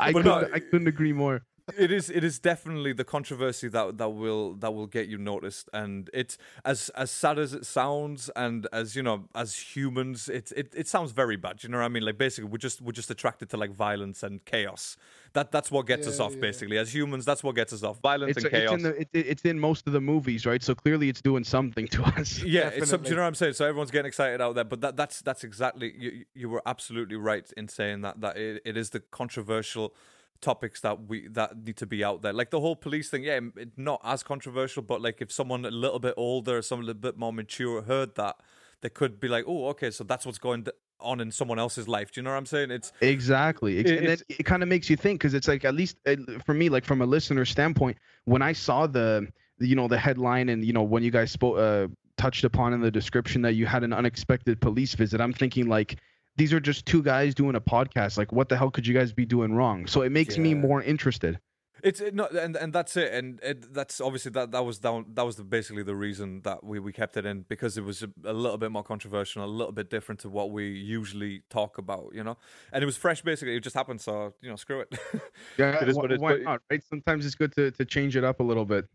I but couldn't, no I couldn't agree more. It is it is definitely the controversy that that will that will get you noticed and it's as as sad as it sounds and as you know as humans it it, it sounds very bad you know what i mean like basically we're just we're just attracted to like violence and chaos that that's what gets us off yeah. basically as humans that's what gets us off violence It's, and it's chaos in the it, it's in most of the movies, right? So clearly, it's doing something to us. yeah, it's some, you know what I'm saying? So everyone's getting excited out there, but that, that's that's exactly you, you were absolutely right in saying that that it, it is the controversial topics that we that need to be out there. Like the whole police thing, yeah, not as controversial, but like if someone a little bit older, someone a little bit more mature heard that, they could be like, oh, okay, so that's what's going on in someone else's life. Do you know what I'm saying? It's Exactly. Ex- It- and then it kind of makes you think because it's like at least uh, for me, like from a listener standpoint, when I saw the you know the headline and you know when you guys spoke uh, touched upon in the description that you had an unexpected police visit, I'm thinking like these are just two guys doing a podcast. Like what the hell could you guys be doing wrong? So it makes me more interested. It's it, no, and and that's it, and it, that's obviously that that was down that was the, basically the reason that we, we kept it in because it was a, a little bit more controversial, a little bit different to what we usually talk about, you know, and it was fresh. Basically, it just happened, so you know, screw it. Yeah, It is wh- what it is, why but- not? Right? Sometimes it's good to, to change it up a little bit.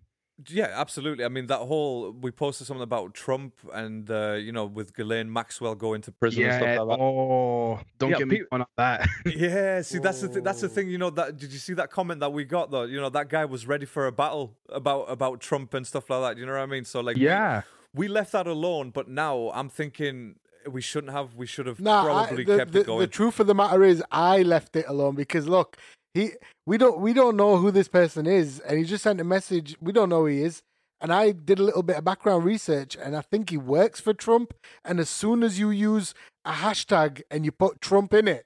Yeah, absolutely. I mean, that whole we posted something about Trump and uh, you know with Ghislaine Maxwell going to prison and Yeah. stuff like that. Oh, don't Yeah, get me pe- on that. Yeah, see that's the th- that's the thing. You know that did you see that comment that we got though? You know that guy was ready for a battle about about Trump and stuff like that. You know what I mean? So like, yeah. we left that alone, but now I'm thinking we shouldn't have. We should have Nah, I, probably the, kept the, it going. the truth of the matter is, I left it alone because look, he we don't we don't know who this person is, and he just sent a message. We don't know who he is, And I did a little bit of background research, and I think he works for Trump. And as soon as you use a hashtag and you put Trump in it,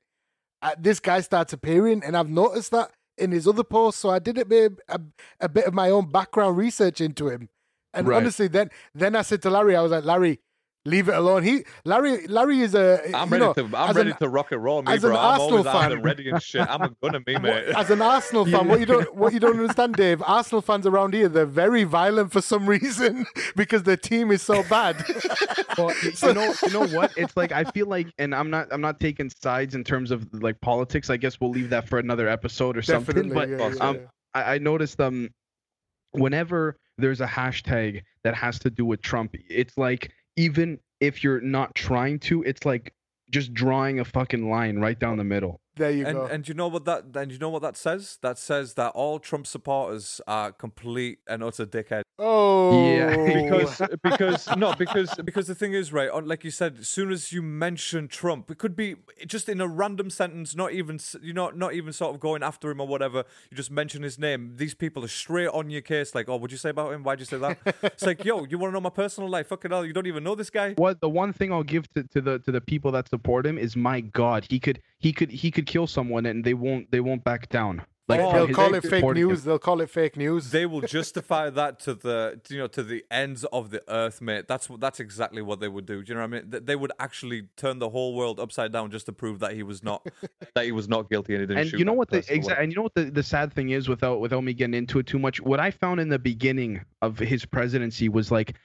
uh, this guy starts appearing. And I've noticed that in his other posts. So I did a bit, a, a bit of my own background research into him. And Right. honestly, then then I said to Larry, I was like, Larry, leave it alone. He Larry Larry is a I'm you ready know, to. I'm ready an- to rock and roll, me, as an bro. I'm Arsenal out there fan- ready and shit. I'm a gunner, me, mate. As an Arsenal fan, what you don't what you don't understand, Dave, Arsenal fans around here, they're very violent for some reason because their team is so bad. Well, you know, you know what? It's like I feel like, and I'm not, I'm not taking sides in terms of like politics. I guess we'll leave that for another episode or something. But yeah, yeah, um, yeah. I, I noticed um whenever there's a hashtag that has to do with Trump, it's like even if you're not trying to, it's like just drawing a fucking line right down the middle. There you And go. and you know what that and you know what that says? That says that all Trump supporters are complete and utter dickheads. oh, Yeah, because because no because because the thing is right on like you said as soon as you mention Trump it could be just in a random sentence not even you know not even sort of going after him or whatever you just mention his name these people are straight on your case like oh what'd you say about him why'd you say that it's like yo you want to know my personal life fucking hell you don't even know this guy What the one thing I'll give to, to the to the people that support him is my God, he could he could he could kill someone and they won't they won't back down. Like Oh, they'll call it fake supporting him. news. They'll call it fake news. they will justify that to the you know to the ends of the earth mate that's what that's exactly what they would do do you know what i mean they would actually turn the whole world upside down just to prove that he was not that he was not guilty and he didn't and shoot you know that what the person exact and you know what the, the sad thing is without without me getting into it too much what i found in the beginning of his presidency was like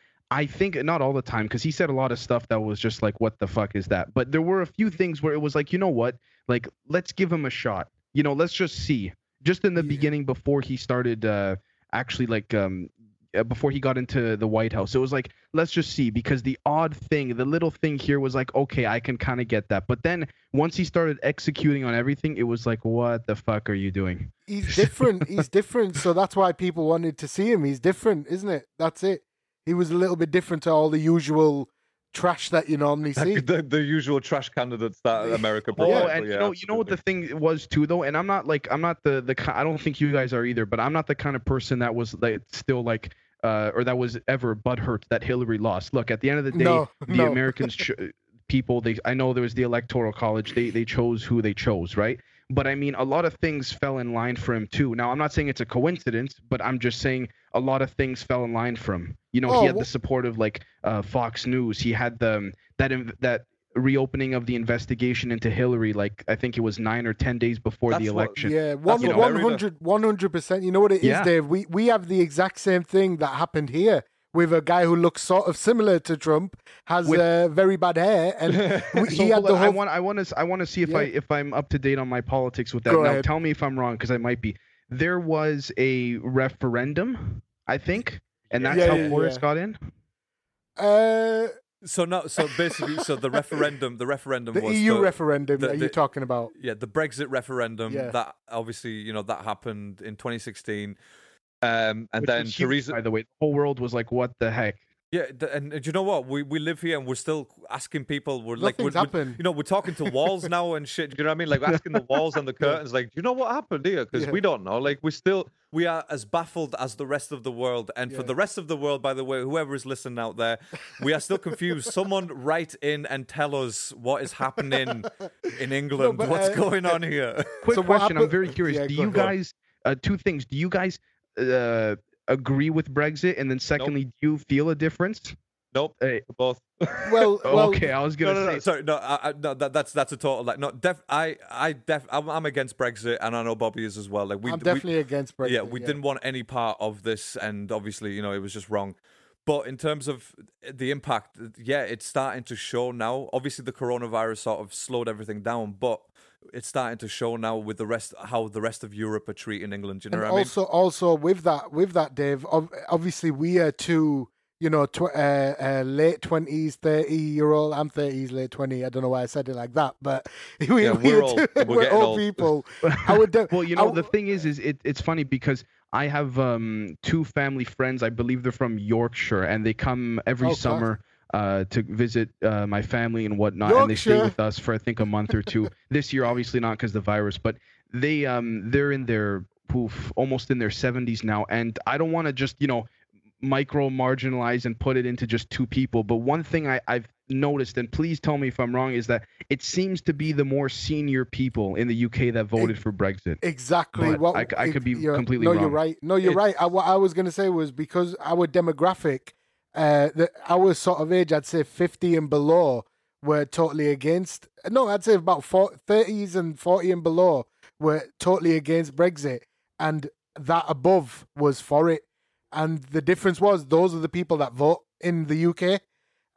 i think not all the time because he said a lot of stuff that was just like what the fuck is that but there were a few things where it was like you know what like let's give him a shot you know let's just see just in the Yeah. beginning before he started uh actually like um uh, before he got into the White House. It was like, let's just see, because the odd thing, the little thing here was like, okay, I can kind of get that. But then once he started executing on everything, it was like, what the fuck are you doing? He's different. He's different. So that's why people wanted to see him. He's different, isn't it? That's it. He was a little bit different to all the usual trash that you normally see. the, the usual trash candidates that America Oh, and but you yeah, know, you know what the thing was too, though, and I'm not like I'm not the the I don't think you guys are either, but I'm not the kind of person that was like still like uh or that was ever butthurt that Hillary lost. Look, at the end of the day, No, the no. Americans ch- people they I know there was the electoral college they they chose who they chose right but I mean a lot of things fell in line for him too now I'm not saying it's a coincidence but I'm just saying a lot of things fell in line for him you know Oh, he had the support of like uh, Fox News he had the um, that inv- that reopening of the investigation into Hillary like I think it was 9 or 10 days before That's the what- election Yeah, one, what one Merida- hundred, one hundred percent. You know what it is, Yeah. Dave? We we have the exact same thing that happened here with a guy who looks sort of similar to Trump, has With- uh, very bad hair, and we, So he had the on, I want I want to I want to see if Yeah. I if I'm up to date on my politics with that. Go now ahead. tell me if I'm wrong because I might be. There was a referendum, I think, and that's Yeah, how yeah, Boris yeah. got in. uh, So no, so basically, so the referendum, the referendum the was EU the- referendum the- that you're talking about. yeah, the Brexit referendum. Yeah. That obviously, you know, that happened in 2016. Um, and which then huge, Theresa, by the way, the whole world was like, "What the heck?" Yeah, and, and you know what? We we live here and we're still asking people. We're like, we're, Nothing's we're- happened. you know, we're talking to walls now and shit. You know what I mean? Like asking the walls and the curtains, like, do you know what happened here? Because Yeah. we don't know. Like, we still we are as baffled as the rest of the world. And for the rest of the world, by the way, whoever is listening out there, we are still confused. Someone write in and tell us what is happening in England. but, What's uh, going on here? Quick So what question. I'm very curious. Yeah, do you guys uh, two things? Do you guys uh, agree with Brexit? And then secondly, do you feel a difference? nope. Hey, Both. Well, well, okay, I was gonna no, say. no, sorry, no, I, I, no, that, that's that's a total like, no, def, I, I, def, I'm, I'm against Brexit, and I know Bobby is as well. Like, we, I'm we- definitely against Brexit. yeah, we didn't want any part of this, and obviously, you know, it was just wrong. But in terms of the impact, yeah, it's starting to show now. Obviously, the coronavirus sort of slowed everything down, but it's starting to show now with the rest how the rest of Europe are treating England. You know And what I mean? also, also with that, with that, Dave. Obviously, we are two, you know, tw- uh, uh, late twenties, thirty year old. I'm thirties, late twenty. I don't know why I said it like that, but we, Yeah, we we're are old. two- We're we're old old. people. I would. De- Well, you know, w- the thing is, is it, it's funny because I have um, two family friends. I believe they're from Yorkshire, and they come every Oh, class. summer uh, to visit uh, my family and whatnot. And they stay with us for I think a month or two. this year, obviously not because the virus, but they um, they're in their poof, almost in their 70s now, and I don't want to just you know micro marginalize and put it into just two people. But one thing I, I've noticed, and please tell me if I'm wrong, is that it seems to be the more senior people in the UK that voted for Brexit. Exactly. But what I I could be completely No, you're right. No, you're right. I, what I was going to say was because our demographic, uh, the, our sort of age, I'd say 50 and below, were totally against. No, I'd say about 40, 30s and 40 and below were totally against Brexit, and that above was for it. And the difference was those are the people that vote in the UK,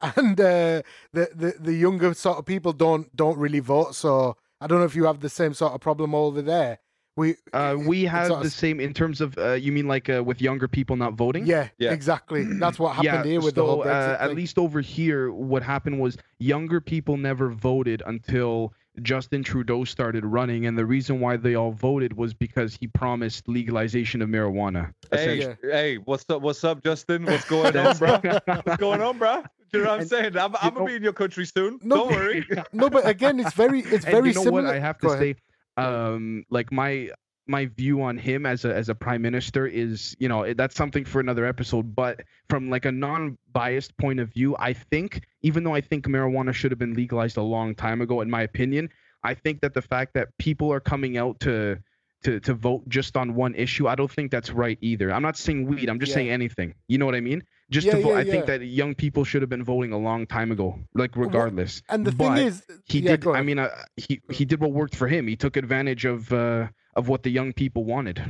and uh, the, the the younger sort of people don't don't really vote. So I don't know if you have the same sort of problem over there. We Uh, we have sort of the same in terms of uh, you mean like uh, with younger people not voting? Yeah, Yeah. exactly. That's what happened yeah, here with so, the whole Brexit uh, at least over here, what happened was younger people never voted until Justin Trudeau started running, and the reason why they all voted was because he promised legalization of marijuana. Hey, Yeah. hey, what's up? What's up, Justin? What's going on, bro? What's going on, bro? You know what I'm And saying? I'm, I'm know- gonna be in your country soon. No, Don't worry. no, but again, it's very, it's and very you know similar. what I have Go to ahead. Um, like my my view on him as a as a prime minister is, you know, that's something for another episode. But from like a non-biased point of view, I think even though I think marijuana should have been legalized a long time ago, in my opinion, I think that the fact that people are coming out to to to vote just on one issue, I don't think that's right either. I'm not saying weed. I'm just Yeah. saying anything. You know what I mean? Just Yeah, to vote, yeah, I think that young people should have been voting a long time ago, like regardless. And the But thing is, he yeah, did. I mean, uh, he he did what worked for him. He took advantage of uh, of what the young people wanted.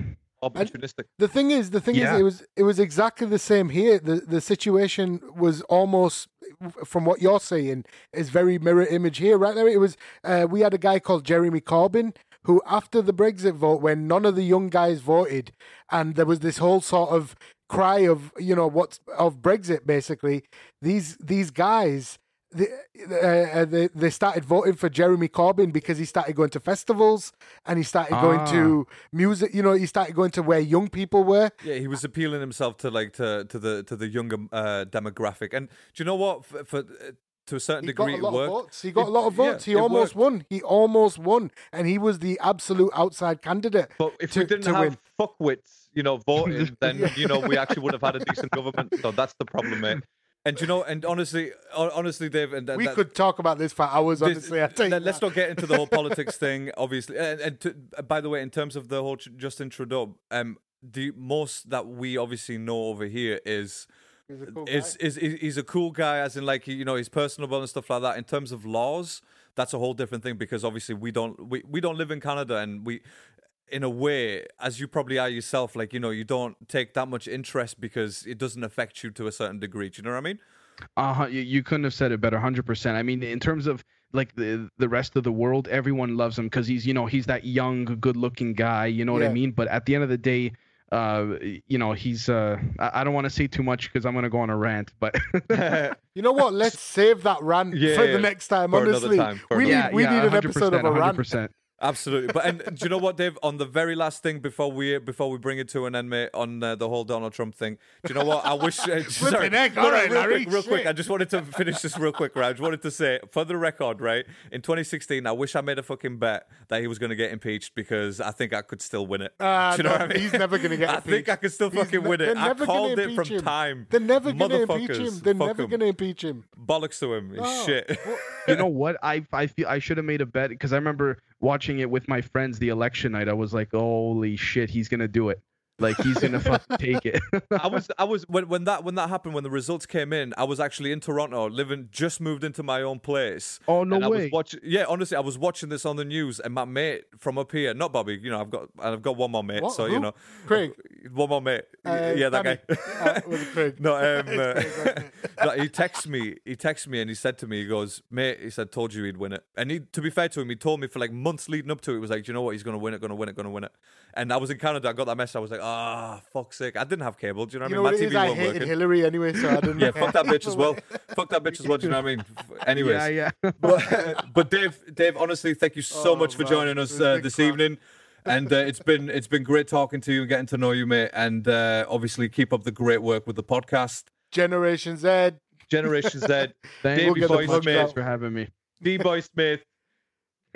Opportunistic. the thing is, the thing Yeah. is, it was, it was exactly the same here. The the situation was almost, from what you're saying, is very mirror image here, right there. It was, uh, we had a guy called Jeremy Corbyn who, after the Brexit vote, when none of the young guys voted, and there was this whole sort of cry of, you know, what's of Brexit, basically. These these guys. They, uh, they they started voting for Jeremy Corbyn because he started going to festivals and he started going Ah. to music. You know, he started going to where young people were. Yeah, he was appealing himself to like to to the to the younger uh, demographic. And do you know what? For, for uh, to a certain He got degree, a lot of votes. He got It- a lot of yeah, votes. he almost worked. won. He almost won, and he was the absolute outside candidate. But if to- we didn't to have win. fuckwits, you know, voting, then Yeah. you know we actually would have had a decent government. So that's the problem, mate. And you know, and honestly, honestly, Dave, and that, we that- could talk about this for hours. this- Honestly, I tell you let- let's that. not get into the whole politics thing, obviously. And, and to, by the way, in terms of the whole Tr- Justin Trudeau, um, the most that we obviously know over here is He's a cool is, guy. is is he's a cool guy, as in like you know he's personable and stuff like that. In terms of laws, that's a whole different thing because obviously we don't we, we don't live in Canada and we. In a way, as you probably are yourself, like you know, you don't take that much interest because it doesn't affect you to a certain degree. Do you know what I mean? Uh, you, you couldn't have said it better, hundred percent. I mean, in terms of like the the rest of the world, everyone loves him because he's you know he's that young, good-looking guy. You know what I mean? But at the end of the day, uh, you know he's uh, I, I don't want to say too much because I'm gonna go on a rant, but You know what? Let's save that rant Yeah, for the next time. honestly, time, we need another we yeah, need an episode of a 100%, rant. 100%. Absolutely, but and do you know what, Dave? On the very last thing before we before we bring it to an end, mate, on uh, the whole Donald Trump thing. Do you know what? I wish. Uh, sorry, no, all real Larry, quick, real quick. I just wanted to finish this real quick, right? I just wanted to say, for the record, right? In 2016, I wish I made a fucking bet that he was going to get impeached because I think I could still win it. Ah, do you know no, what I mean? he's never gonna get impeached. I think. I could still He's fucking ne- win it. I called it impeach from him. time. They're never gonna impeach him. They're fuck never 'em. gonna impeach him. Bollocks to him. Oh, shit. you know what? I I feel I should have made a bet because I remember watching it with my friends the election night. I was like, holy shit, he's gonna do it. Like he's gonna fucking take it. I was, I was when when that when that happened when the results came in. I was actually in Toronto, living, just moved into my own place. Oh, no and I was way. watching. Yeah, honestly, I was watching this on the news, and my mate from up here, not Bobby, you know, I've got I've got one more mate, What? so you know, Craig. one more mate. Uh, yeah, that Danny. guy. Uh, was it Craig? No, um, uh, Craig, wasn't it? no, he texted me. He texted me and he said to me, he goes, "Mate," he said, "Told you he'd win it." And he, to be fair to him, he told me for like months leading up to it. He was like, "Do you know what? He's gonna win it. Gonna win it. Gonna win it." And I was in Canada. I got that message. I was like, "Ah, fuck's sake!" I didn't have cable. Do you know what You I know mean? what it My is? TV I weren't hated working. Hillary anyway, so I didn't. Yeah, fuck that bitch as well. fuck that bitch as well. Do you know what I mean? Anyways, yeah, yeah. but, but Dave, Dave, honestly, thank you so Oh, much for man, joining us uh, this crack. evening. And uh, it's been it's been great talking to you and getting to know you, mate. And uh, obviously, keep up the great work with the podcast. Generation Zed. Generation Zed, Thank you We'll get so the much plugs guys out. for having me. D Boy Smith.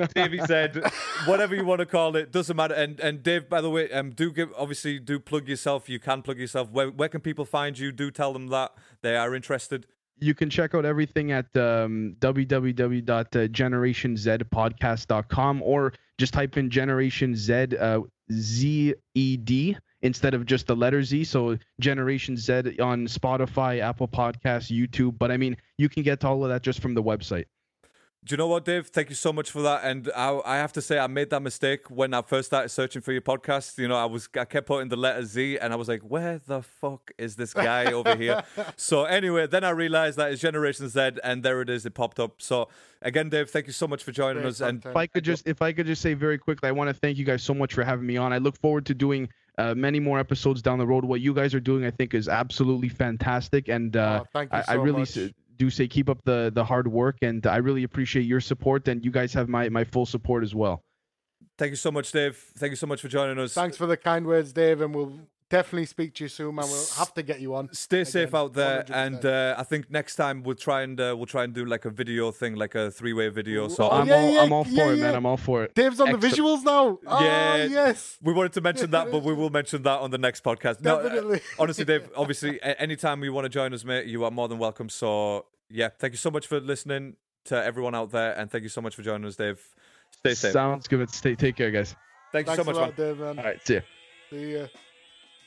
Davey said, whatever you want to call it, doesn't matter. And and Dave, by the way, um, do give obviously do plug yourself. You can plug yourself. Where where can people find you? Do tell them that they are interested. You can check out everything at um, www.generationzedpodcast.com or just type in Generation Zed uh, Z E D instead of just the letter Z. So Generation Zed on Spotify, Apple Podcasts, YouTube. But I mean, you can get to all of that just from the website. Do you know what, Dave? Thank you so much for that. And I, I have to say, I made that mistake when I first started searching for your podcast. You know, I was I kept putting the letter Z, and I was like, "Where the fuck is this guy over here?" So anyway, then I realized that it's Generation Zed, and there it is. It popped up. So again, Dave, thank you so much for joining Great us. And. If I could just, if I could just say very quickly, I want to thank you guys so much for having me on. I look forward to doing uh, many more episodes down the road. What you guys are doing, I think, is absolutely fantastic, and uh, Oh, thank you I, I so really much. S- do say keep up the the hard work, and I really appreciate your support, and you guys have my my full support as well. thank you so much, Dave. Thank you so much for joining us. Thanks for the kind words, Dave, and we'll definitely speak to you soon, man. We'll have to get you on. Stay safe out there, 100%. and uh, I think next time we'll try and uh, we'll try and do like a video thing, like a three-way video. So Oh, I'm yeah, all yeah, I'm all yeah, for it, yeah. man. I'm all for it. Dave's on the visuals now. Ah, Yeah. yes. We wanted to mention that, but we will mention that on the next podcast. No, uh, honestly, Dave, obviously, anytime you want to join us, mate, you are more than welcome. So, yeah, thank you so much for listening to everyone out there, and thank you so much for joining us, Dave. Stay safe. Sounds good. Stay take care, guys. Thank you Thanks so much, a man. Dave, man. All right, see ya. See ya.